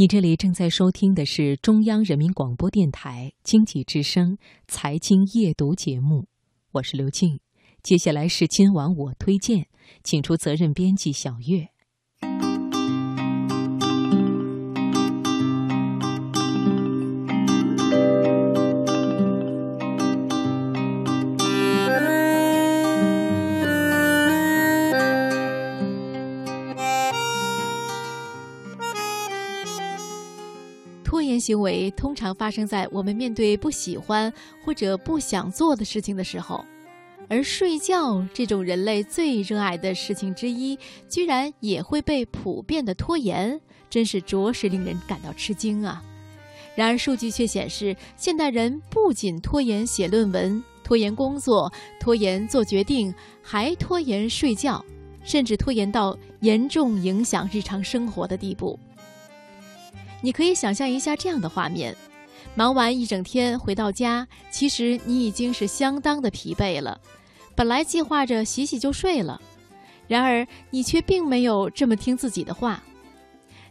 你这里正在收听的是中央人民广播电台经济之声财经夜读节目，我是刘静。接下来是今晚我推荐，请出责任编辑小月。行为通常发生在我们面对不喜欢或者不想做的事情的时候，而睡觉这种人类最热爱的事情之一，居然也会被普遍的拖延，真是着实令人感到吃惊啊！然而，数据却显示，现代人不仅拖延写论文、拖延工作、拖延做决定，还拖延睡觉，甚至拖延到严重影响日常生活的地步。你可以想象一下这样的画面：忙完一整天回到家，其实你已经是相当的疲惫了。本来计划着洗洗就睡了，然而你却并没有这么听自己的话。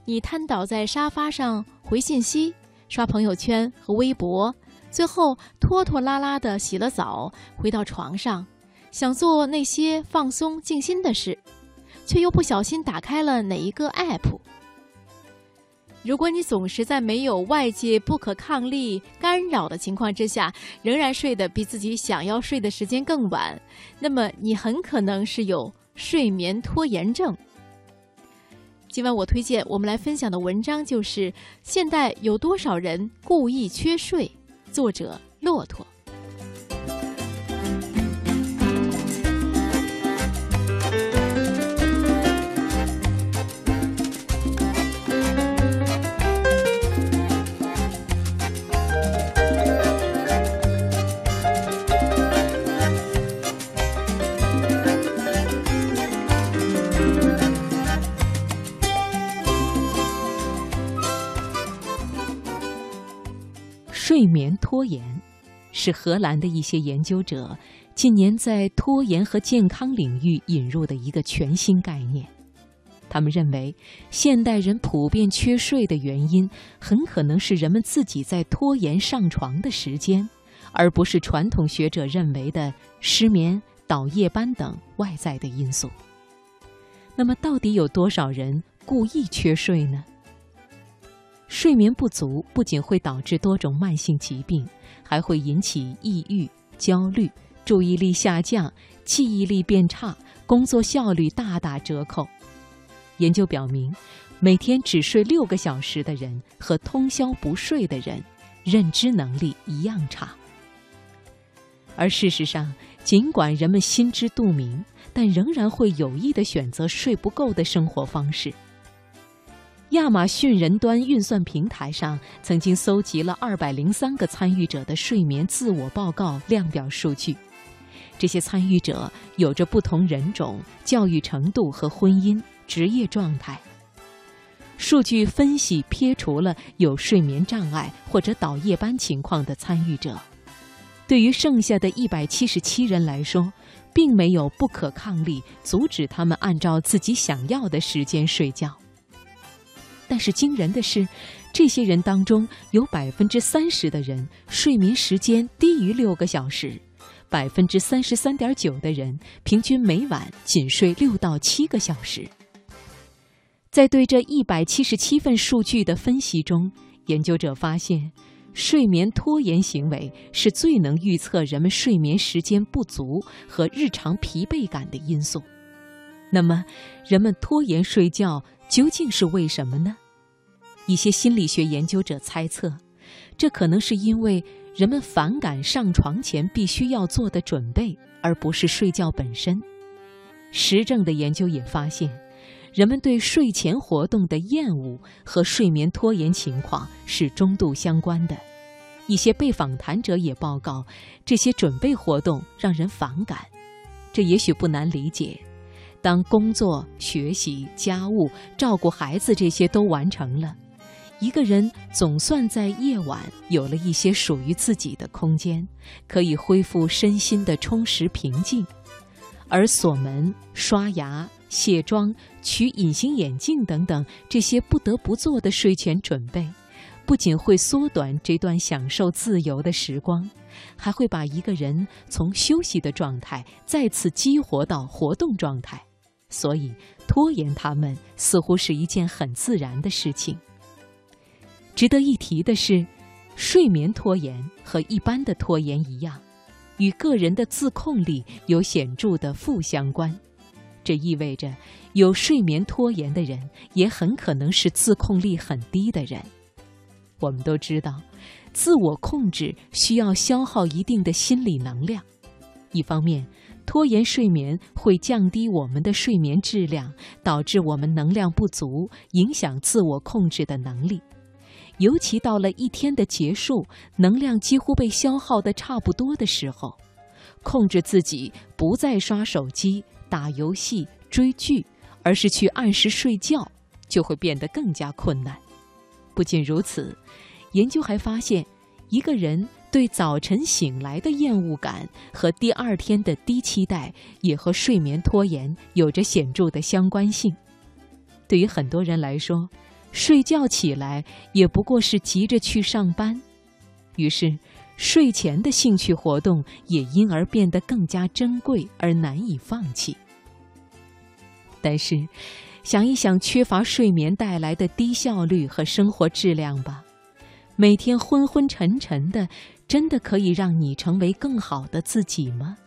你瘫倒在沙发上回信息、刷朋友圈和微博，最后拖拖拉拉地洗了澡，回到床上，想做那些放松静心的事，却又不小心打开了哪一个 app。如果你总是在没有外界不可抗力干扰的情况之下，仍然睡得比自己想要睡的时间更晚，那么你很可能是有睡眠拖延症。今晚我推荐我们来分享的文章就是《现代有多少人故意缺睡》，作者骆驼。睡眠拖延是荷兰的一些研究者近年在拖延和健康领域引入的一个全新概念。他们认为，现代人普遍缺睡的原因，很可能是人们自己在拖延上床的时间，而不是传统学者认为的失眠、倒夜班等外在的因素。那么，到底有多少人故意缺睡呢？睡眠不足不仅会导致多种慢性疾病，还会引起抑郁、焦虑、注意力下降、记忆力变差、工作效率大打折扣。研究表明，每天只睡六个小时的人和通宵不睡的人，认知能力一样差。而事实上，尽管人们心知肚明，但仍然会有意的选择睡不够的生活方式。亚马逊人端运算平台上曾经搜集了二百零三个参与者的睡眠自我报告量表数据，这些参与者有着不同人种、教育程度和婚姻、职业状态。数据分析撇除了有睡眠障碍或者倒夜班情况的参与者，对于剩下的一百七十七人来说，并没有不可抗力阻止他们按照自己想要的时间睡觉。但是惊人的是，这些人当中有百分之三十的人睡眠时间低于六个小时，百分之三十三点九的人平均每晚仅睡六到七个小时。在对这一百七十七份数据的分析中，研究者发现，睡眠拖延行为是最能预测人们睡眠时间不足和日常疲惫感的因素。那么，人们拖延睡觉。究竟是为什么呢？一些心理学研究者猜测，这可能是因为人们反感上床前必须要做的准备，而不是睡觉本身。实证的研究也发现，人们对睡前活动的厌恶和睡眠拖延情况是中度相关的。一些被访谈者也报告，这些准备活动让人反感。这也许不难理解。当工作、学习、家务、照顾孩子这些都完成了，一个人总算在夜晚有了一些属于自己的空间，可以恢复身心的充实平静。而锁门、刷牙、卸妆、取隐形眼镜等等这些不得不做的睡前准备，不仅会缩短这段享受自由的时光，还会把一个人从休息的状态再次激活到活动状态。所以，拖延他们似乎是一件很自然的事情。值得一提的是，睡眠拖延和一般的拖延一样。与个人的自控力有显著的负相关，这意味着有睡眠拖延的人也很可能是自控力很低的人。我们都知道，自我控制需要消耗一定的心理能量。一方面，拖延睡眠会降低我们的睡眠质量，导致我们能量不足，影响自我控制的能力。尤其到了一天的结束，能量几乎被消耗的差不多的时候，控制自己不再刷手机、打游戏、追剧，而是去按时睡觉，就会变得更加困难。不仅如此，研究还发现，一个人对早晨醒来的厌恶感和第二天的低期待，也和睡眠拖延有着显著的相关性。对于很多人来说，睡觉起来也不过是急着去上班，于是睡前的兴趣活动也因而变得更加珍贵而难以放弃。但是，想一想缺乏睡眠带来的低效率和生活质量吧，每天昏昏沉沉的，真的可以让你成为更好的自己吗？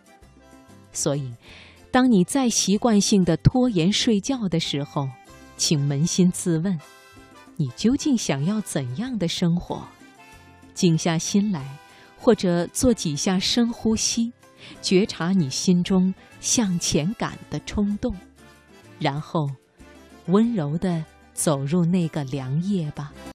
所以，当你再习惯性的拖延睡觉的时候，请扪心自问。你究竟想要怎样的生活？静下心来，或者做几下深呼吸，觉察你心中向前赶的冲动，然后温柔地走入那个凉夜吧。